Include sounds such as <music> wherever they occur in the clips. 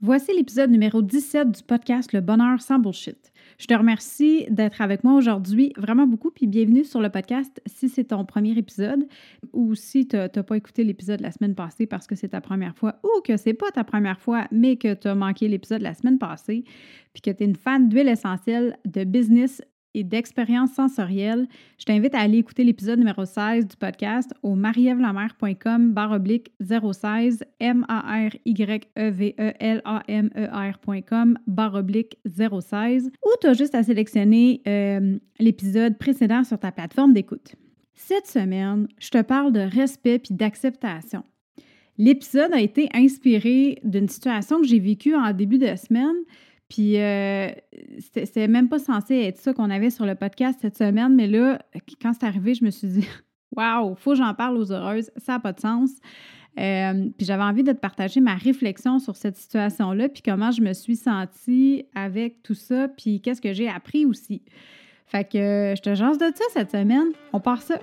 Voici l'épisode numéro 17 du podcast Le bonheur sans bullshit. Je te remercie d'être avec moi aujourd'hui vraiment beaucoup, puis bienvenue sur le podcast si c'est ton premier épisode ou si tu n'as pas écouté l'épisode la semaine passée parce que c'est ta première fois ou que c'est pas ta première fois, mais que tu as manqué l'épisode la semaine passée, puis que tu es une fan d'huile essentielle, de business, et d'expérience sensorielle, je t'invite à aller écouter l'épisode numéro 16 du podcast au marievlamer.com barre oblique 016 m a r y e v e l a m e r.com barre oblique 016 ou tu as juste à sélectionner euh, l'épisode précédent sur ta plateforme d'écoute. Cette semaine, je te parle de respect puis d'acceptation. L'épisode a été inspiré d'une situation que j'ai vécue en début de semaine puis, euh, c'était même pas censé être ça qu'on avait sur le podcast cette semaine, mais là, quand c'est arrivé, je me suis dit, <laughs> waouh, faut que j'en parle aux heureuses, ça n'a pas de sens. Euh, puis j'avais envie de te partager ma réflexion sur cette situation-là, puis comment je me suis sentie avec tout ça, puis qu'est-ce que j'ai appris aussi. Fait que je te jase de ça cette semaine. On part ça.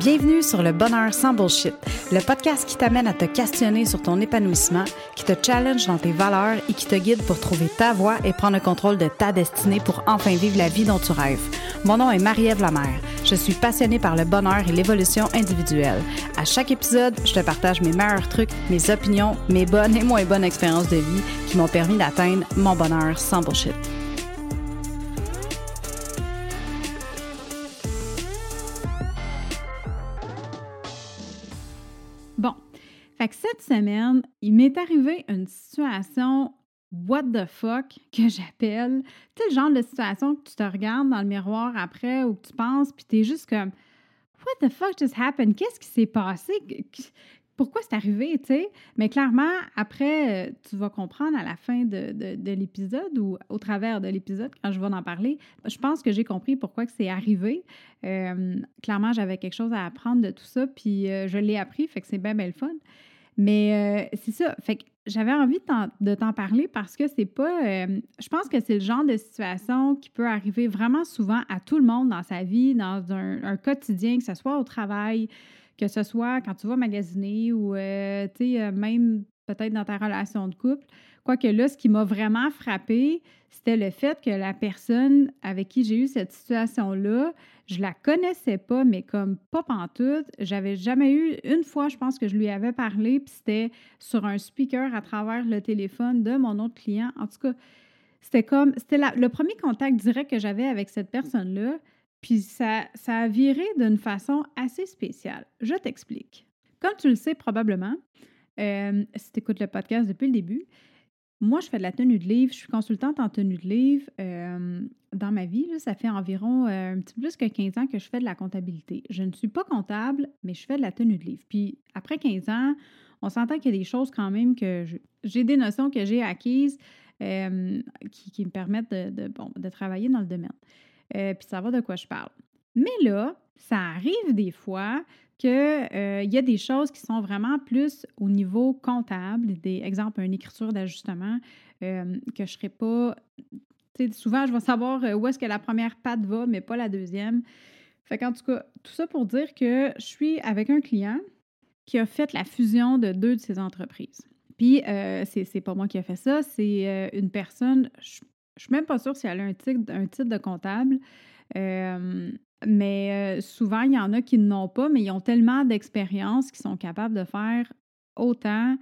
Bienvenue sur le Bonheur sans Bullshit, le podcast qui t'amène à te questionner sur ton épanouissement, qui te challenge dans tes valeurs et qui te guide pour trouver ta voie et prendre le contrôle de ta destinée pour enfin vivre la vie dont tu rêves. Mon nom est Marie-Ève Lamère. Je suis passionnée par le bonheur et l'évolution individuelle. À chaque épisode, je te partage mes meilleurs trucs, mes opinions, mes bonnes et moins bonnes expériences de vie qui m'ont permis d'atteindre mon bonheur sans bullshit. Fait que cette semaine, il m'est arrivé une situation what the fuck que j'appelle. Tu le genre de situation que tu te regardes dans le miroir après ou que tu penses, puis tu es juste comme What the fuck just happened? Qu'est-ce qui s'est passé? Pourquoi c'est arrivé, tu sais? Mais clairement, après, euh, tu vas comprendre à la fin de, l'épisode ou au travers de l'épisode, quand je vais en parler, je pense que j'ai compris pourquoi que c'est arrivé. Euh, clairement, j'avais quelque chose à apprendre de tout ça, puis euh, je l'ai appris, fait que c'est bien, bien le fun. Mais euh, c'est ça. Fait que j'avais envie de t'en parler parce que c'est pas. Euh, je pense que c'est le genre de situation qui peut arriver vraiment souvent à tout le monde dans sa vie, dans un, quotidien, que ce soit au travail, que ce soit quand tu vas magasiner ou, euh, sais, même peut-être dans ta relation de couple. Quoique là, ce qui m'a vraiment frappé, c'était le fait que la personne avec qui j'ai eu cette situation-là, je la connaissais pas, mais comme pas pantoute. J'avais jamais eu, une fois, je pense que je lui avais parlé, puis c'était sur un speaker à travers le téléphone de mon autre client. En tout cas, c'était comme, c'était le premier contact direct que j'avais avec cette personne-là, puis ça, ça a viré d'une façon assez spéciale. Je t'explique. Comme tu le sais probablement, euh, si tu écoutes le podcast depuis le début, moi, je fais de la tenue de livre. Je suis consultante en tenue de livre. Euh, dans ma vie, ça fait environ euh, un petit peu plus que 15 ans que je fais de la comptabilité. Je ne suis pas comptable, mais je fais de la tenue de livre. Puis après 15 ans, on s'entend qu'il y a des choses quand même que j'ai des notions que j'ai acquises euh, qui, me permettent de, bon, de travailler dans le domaine. puis savoir de quoi je parle. Mais là, ça arrive des fois qu'il euh, y a des choses qui sont vraiment plus au niveau comptable, des exemples, une écriture d'ajustement, euh, que je ne serais pas. Souvent, je vais savoir euh, où est-ce que la première patte va, mais pas la deuxième. Fait qu'en tout cas, tout ça pour dire que je suis avec un client qui a fait la fusion de deux de ses entreprises. Puis, c'est pas moi qui a fait ça, c'est une personne, je ne suis même pas sûre si elle a un titre de comptable, mais euh, souvent, il y en a qui n'ont pas, mais ils ont tellement d'expérience qu'ils sont capables de faire autant,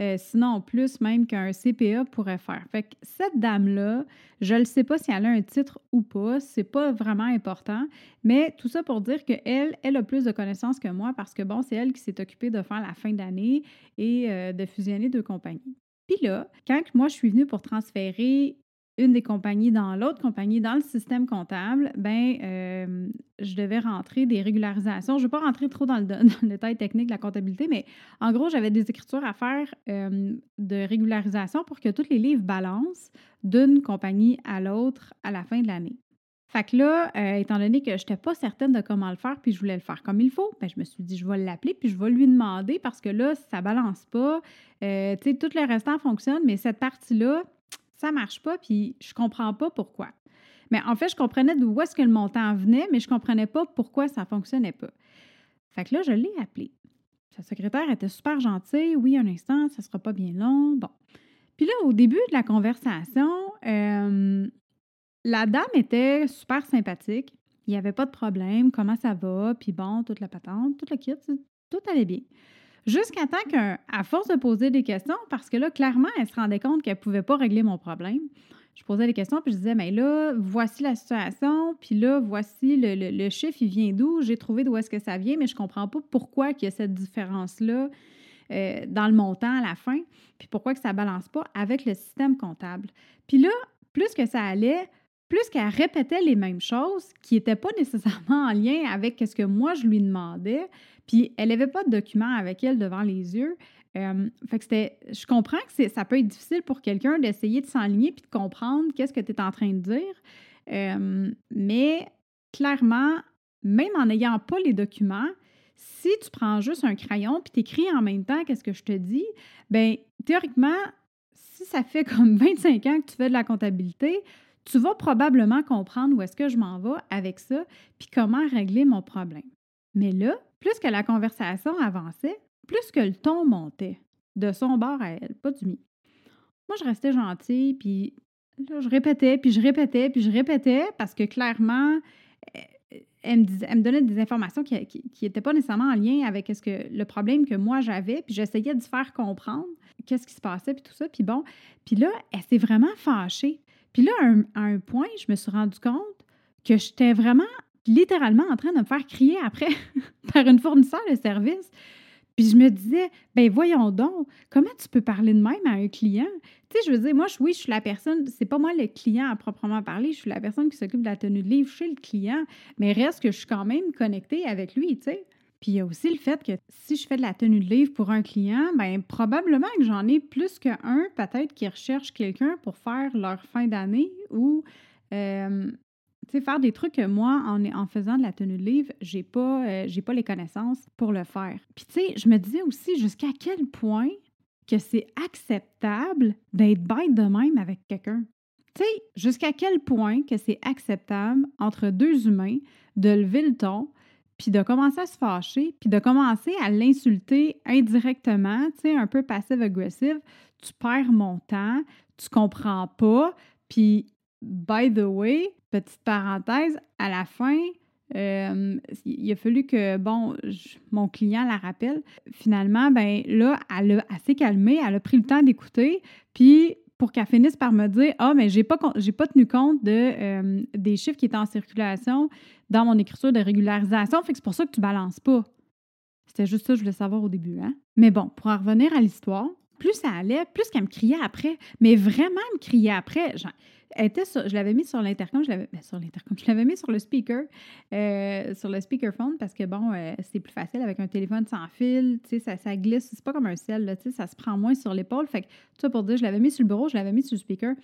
euh, sinon plus même qu'un CPA pourrait faire. Fait que cette dame-là, je ne sais pas si elle a un titre ou pas, c'est pas vraiment important, mais tout ça pour dire qu'elle, elle a plus de connaissances que moi parce que bon, c'est elle qui s'est occupée de faire la fin d'année et euh, de fusionner deux compagnies. Puis là, quand moi je suis venue pour transférer une des compagnies dans l'autre compagnie, dans le système comptable, ben, euh, je devais rentrer des régularisations. Je ne vais pas rentrer trop <laughs> dans le, détail technique de la comptabilité, mais en gros, j'avais des écritures à faire euh, de régularisation pour que tous les livres balancent d'une compagnie à l'autre à la fin de l'année. Fait que là, euh, étant donné que je n'étais pas certaine de comment le faire, puis je voulais le faire comme il faut, ben, je me suis dit, je vais l'appeler, puis je vais lui demander parce que là, ça ne balance pas. tu sais, tout le restant fonctionne, mais cette partie-là, ça marche pas, puis je comprends pas pourquoi. Mais en fait, je comprenais d'où est-ce que le montant venait, mais je comprenais pas pourquoi ça fonctionnait pas. Fait que là, je l'ai appelé. Sa secrétaire était super gentille. Oui, un instant, ça sera pas bien long. Bon. Puis là, au début de la conversation, euh, la dame était super sympathique. Il n'y avait pas de problème. Comment ça va? Puis bon, toute la patente, toute la kit, tout allait bien. Jusqu'à temps qu'à force de poser des questions, parce que là, clairement, elle se rendait compte qu'elle ne pouvait pas régler mon problème. Je posais des questions, puis je disais, mais là, voici la situation, puis là, voici le, chiffre, il vient d'où? J'ai trouvé d'où est-ce que ça vient, mais je ne comprends pas pourquoi il y a cette différence-là euh, dans le montant à la fin, puis pourquoi que ça ne balance pas avec le système comptable. Puis là, plus que ça allait, plus qu'elle répétait les mêmes choses qui n'étaient pas nécessairement en lien avec ce que moi je lui demandais, puis elle n'avait pas de document avec elle devant les yeux. Euh, fait que c'était, je comprends que ça peut être difficile pour quelqu'un d'essayer de s'enligner puis de comprendre qu'est-ce que tu es en train de dire. Euh, mais clairement, même en n'ayant pas les documents, si tu prends juste un crayon puis tu écris en même temps qu'est-ce que je te dis, bien, théoriquement, si ça fait comme <laughs> 25 ans que tu fais de la comptabilité, tu vas probablement comprendre où est-ce que je m'en vais avec ça, puis comment régler mon problème. Mais là, plus que la conversation avançait, plus que le ton montait, de son bord à elle, pas du mien. Moi, je restais gentille, puis je répétais, puis je répétais, puis je répétais, parce que clairement, elle me, disait, donnait des informations qui n'étaient pas nécessairement en lien avec le problème que moi j'avais, puis j'essayais de faire comprendre qu'est-ce qui se passait, puis tout ça. Puis bon, puis là, elle s'est vraiment fâchée. Puis là, à un, point, je me suis rendu compte que j'étais vraiment littéralement en train de me faire crier après <laughs> par une fournisseur de service. Puis je me disais, ben voyons donc, comment tu peux parler de même à un client? Tu sais, je veux dire, moi, oui, je suis la personne, c'est pas moi le client à proprement parler, je suis la personne qui s'occupe de la tenue de livre chez le client, mais reste que je suis quand même connectée avec lui, tu sais. Puis il y a aussi le fait que si je fais de la tenue de livre pour un client, bien probablement que j'en ai plus qu'un, peut-être qui recherche quelqu'un pour faire leur fin d'année ou euh, faire des trucs que moi, en, faisant de la tenue de livre, j'ai pas, euh, j'ai pas les connaissances pour le faire. Puis tu sais, je me disais aussi jusqu'à quel point que c'est acceptable d'être bête de même avec quelqu'un. Tu sais, jusqu'à quel point que c'est acceptable entre deux humains de lever le ton, puis de commencer à se fâcher, puis de commencer à l'insulter indirectement, tu sais, un peu passive-agressive, tu perds mon temps, tu comprends pas, puis by the way, petite parenthèse, à la fin, euh, il a fallu que, bon, mon client la rappelle. Finalement, ben là, elle, a, s'est calmée, elle a pris le temps d'écouter, puis pour qu'elle finisse par me dire Ah, mais j'ai pas, pas tenu compte euh, des chiffres qui étaient en circulation dans mon écriture de régularisation, fait que c'est pour ça que tu balances pas. C'était juste ça que je voulais savoir au début. Hein? Mais bon, pour en revenir à l'histoire, plus ça allait, plus qu'elle me criait après. Mais vraiment, elle me criait après. était je l'avais mis sur l'intercom, je l'avais ben, sur l'intercom, je l'avais mis sur le speaker, euh, sur le speakerphone parce que bon, euh, c'est plus facile avec un téléphone sans fil, tu sais, ça, glisse, c'est pas comme un ciel, là, tu sais, ça se prend moins sur l'épaule. Fait que, ça pour dire, je l'avais mis sur le bureau, je l'avais mis sur le speaker.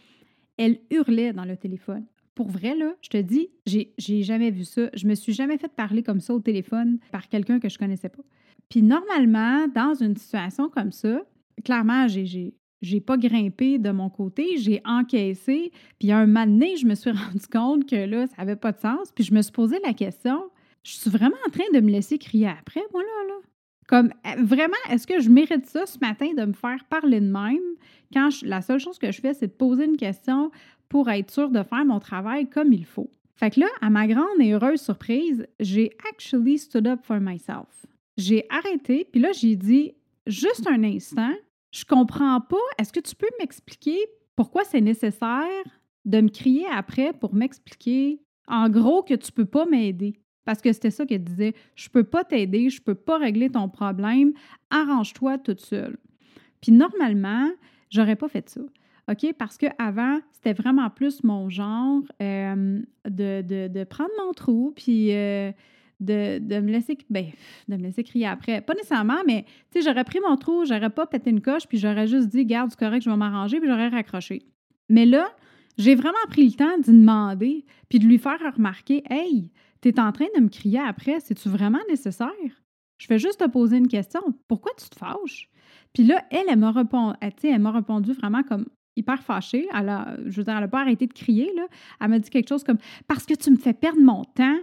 Elle hurlait dans le téléphone. Pour vrai, là, je te dis, j'ai jamais vu ça. Je me suis jamais fait parler comme ça au téléphone par quelqu'un que je connaissais pas. Puis normalement, dans une situation comme ça, clairement, j'ai, j'ai, pas grimpé de mon côté, j'ai encaissé. Puis un moment donné, je me suis <laughs> rendu compte que là, ça n'avait pas de sens. Puis je me suis posé la question, je suis vraiment en train de me laisser crier après, moi, là, là? Comme, euh, vraiment, est-ce que je mérite ça ce matin de me faire parler de même? Quand la seule chose que je fais, c'est de poser une question pour être sûre de faire mon travail comme il faut? Fait que là, à ma grande et heureuse surprise, j'ai actually stood up for myself. J'ai arrêté, puis là, j'ai dit, juste un instant, je comprends pas. Est-ce que tu peux m'expliquer pourquoi c'est nécessaire de me crier après pour m'expliquer, en gros, que tu peux pas m'aider? Parce que c'était ça qu'elle disait. Je peux pas t'aider, je peux pas régler ton problème. Arrange-toi toute seule. Puis normalement, j'aurais pas fait ça. OK? Parce qu'avant, c'était vraiment plus mon genre euh, de, prendre mon trou, puis euh, de, me laisser ben, de me laisser crier après. Pas nécessairement, mais tu sais, j'aurais pris mon trou, j'aurais pas pété une coche, puis j'aurais juste dit garde, c'est correct, je vais m'arranger, puis j'aurais raccroché. Mais là, j'ai vraiment pris le temps d'y demander, puis de lui faire remarquer Hey, tu es en train de me crier après, c'est-tu vraiment nécessaire? Je vais juste te poser une question. Pourquoi tu te fâches? Puis là, elle, elle m'a répondu, elle, m'a répondu vraiment comme hyper fâchée. Elle je veux dire, elle n'a pas arrêté de crier. Là. Elle m'a dit quelque chose comme Parce que tu me fais perdre mon temps.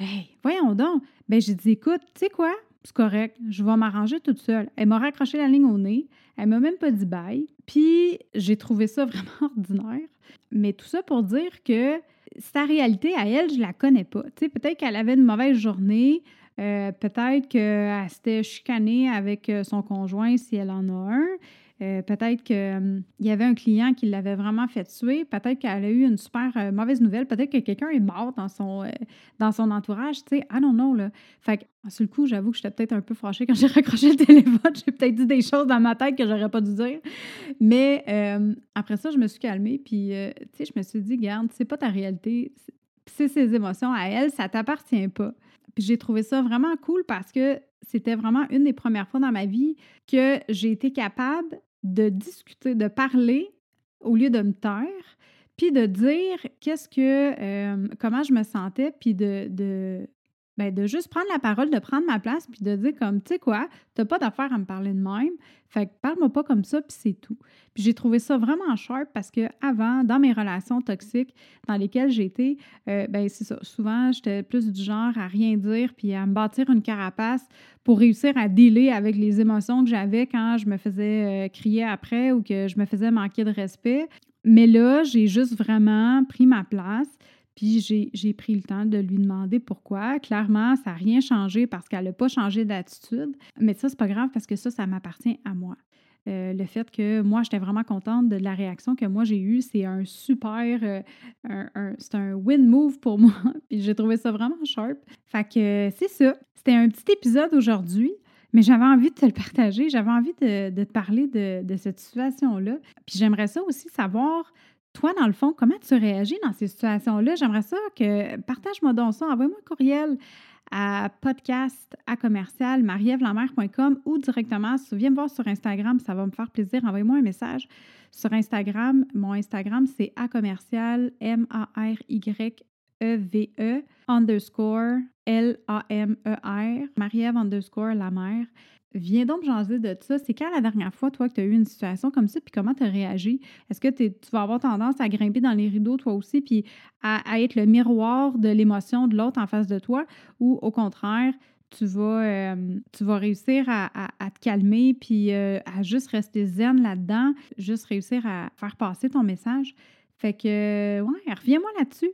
Hey, voyons donc. Ben, j'ai dit, écoute, tu sais quoi? c'est correct, je vais m'arranger toute seule. Elle m'a raccroché la ligne au nez, elle m'a même pas dit bye, puis j'ai trouvé ça <laughs> vraiment ordinaire. Mais tout ça pour dire que sa réalité à elle, je la connais pas. Tu sais, peut-être qu'elle avait une mauvaise journée, euh, peut-être qu'elle s'était chicanée avec euh, son conjoint si elle en a un. Euh, peut-être qu'il y avait un client qui l'avait vraiment fait tuer. Peut-être qu'elle a eu une super mauvaise nouvelle. Peut-être que quelqu'un est mort dans son, dans son entourage. Tu sais, I don't know. Là. Fait que, sur le coup, j'avoue que j'étais peut-être un peu fâchée quand <laughs> j'ai raccroché le téléphone. J'ai peut-être dit des choses dans ma tête que j'aurais pas dû dire. Mais après ça, je me suis calmée. Puis, tu sais, je me suis dit, garde, c'est pas ta réalité. C'est ses émotions à elle. Ça t'appartient pas. Puis j'ai trouvé ça vraiment cool parce que c'était vraiment une des premières fois dans ma vie que j'ai été capable de discuter, de parler au lieu de me taire, puis de dire qu'est-ce que, euh, comment je me sentais, puis de, de, ben, de juste prendre la parole, de prendre ma place, puis de dire comme, tu sais quoi, t'as pas d'affaire à me parler de même, fait que parle-moi pas comme ça, puis c'est tout. Puis j'ai trouvé ça vraiment sharp parce que avant, dans mes relations toxiques dans lesquelles j'étais, euh, ben c'est ça, souvent j'étais plus du genre à rien dire, puis à me bâtir une carapace pour réussir à dealer avec les émotions que j'avais quand je me faisais euh, crier après ou que je me faisais manquer de respect. Mais là, j'ai juste vraiment pris ma place puis j'ai pris le temps de lui demander pourquoi. Clairement, ça n'a rien changé parce qu'elle n'a pas changé d'attitude. Mais ça, c'est pas grave parce que ça, ça m'appartient à moi. Euh, le fait que moi, j'étais vraiment contente de la réaction que moi j'ai eue, c'est un super, euh, c'est un win move pour <laughs> moi. Puis j'ai trouvé ça vraiment sharp. Fait que c'est ça. C'était un petit épisode aujourd'hui. Mais j'avais envie de te le partager, j'avais envie de, de, te parler de, de cette situation-là. Puis j'aimerais ça aussi savoir toi, dans le fond, comment tu réagis dans ces situations-là? J'aimerais ça que partage-moi donc ça. Envoie-moi un courriel à podcast à commercial ou directement, viens me voir sur Instagram, ça va me faire plaisir. Envoie-moi un message sur Instagram. Mon Instagram, c'est à commercial M-A-R-Y E-V-E e, underscore L-A-M-E-R, Marie-Ève underscore la mère. Viens donc jaser de ça. C'est quand la dernière fois, toi, que tu as eu une situation comme ça, puis comment tu as réagi? Est-ce que tu vas avoir tendance à grimper dans les rideaux, toi aussi, puis à, être le miroir de l'émotion de l'autre en face de toi, ou au contraire, tu vas, euh, tu vas réussir à, te calmer, puis euh, à juste rester zen là-dedans, juste réussir à faire passer ton message? Fait que, ouais, reviens-moi là-dessus.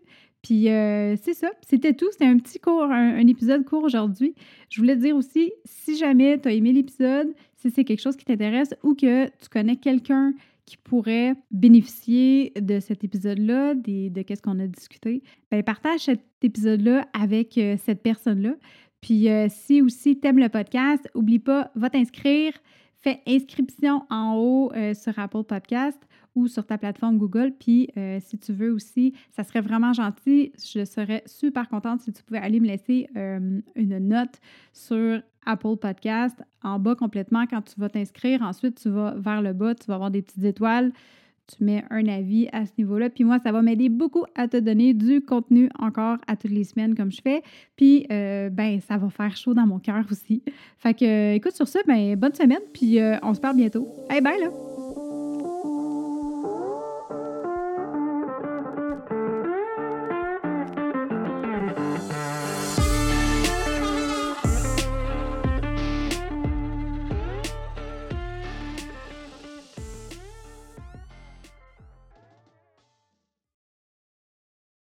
Puis euh, c'est ça, c'était tout. C'était un petit cours, un, épisode court aujourd'hui. Je voulais te dire aussi, si jamais tu as aimé l'épisode, si c'est quelque chose qui t'intéresse ou que tu connais quelqu'un qui pourrait bénéficier de cet épisode-là, de qu'est-ce qu'on a discuté, bien, partage cet épisode-là avec euh, cette personne-là. Puis euh, si aussi tu aimes le podcast, oublie pas, va t'inscrire, fais inscription en haut sur Apple Podcast ou sur ta plateforme Google. Puis euh, si tu veux aussi, ça serait vraiment gentil. Je serais super contente si tu pouvais aller me laisser euh, une note sur Apple Podcast en bas complètement quand tu vas t'inscrire. Ensuite, tu vas vers le bas, tu vas avoir des petites étoiles. Tu mets un avis à ce niveau-là. Puis moi, ça va m'aider beaucoup à te donner du contenu encore à toutes les semaines comme je fais. Puis, euh, ben, ça va faire chaud dans mon cœur aussi. Fait que, écoute, sur ça, ben, bonne semaine. Puis, on se parle bientôt. Hey, bye là!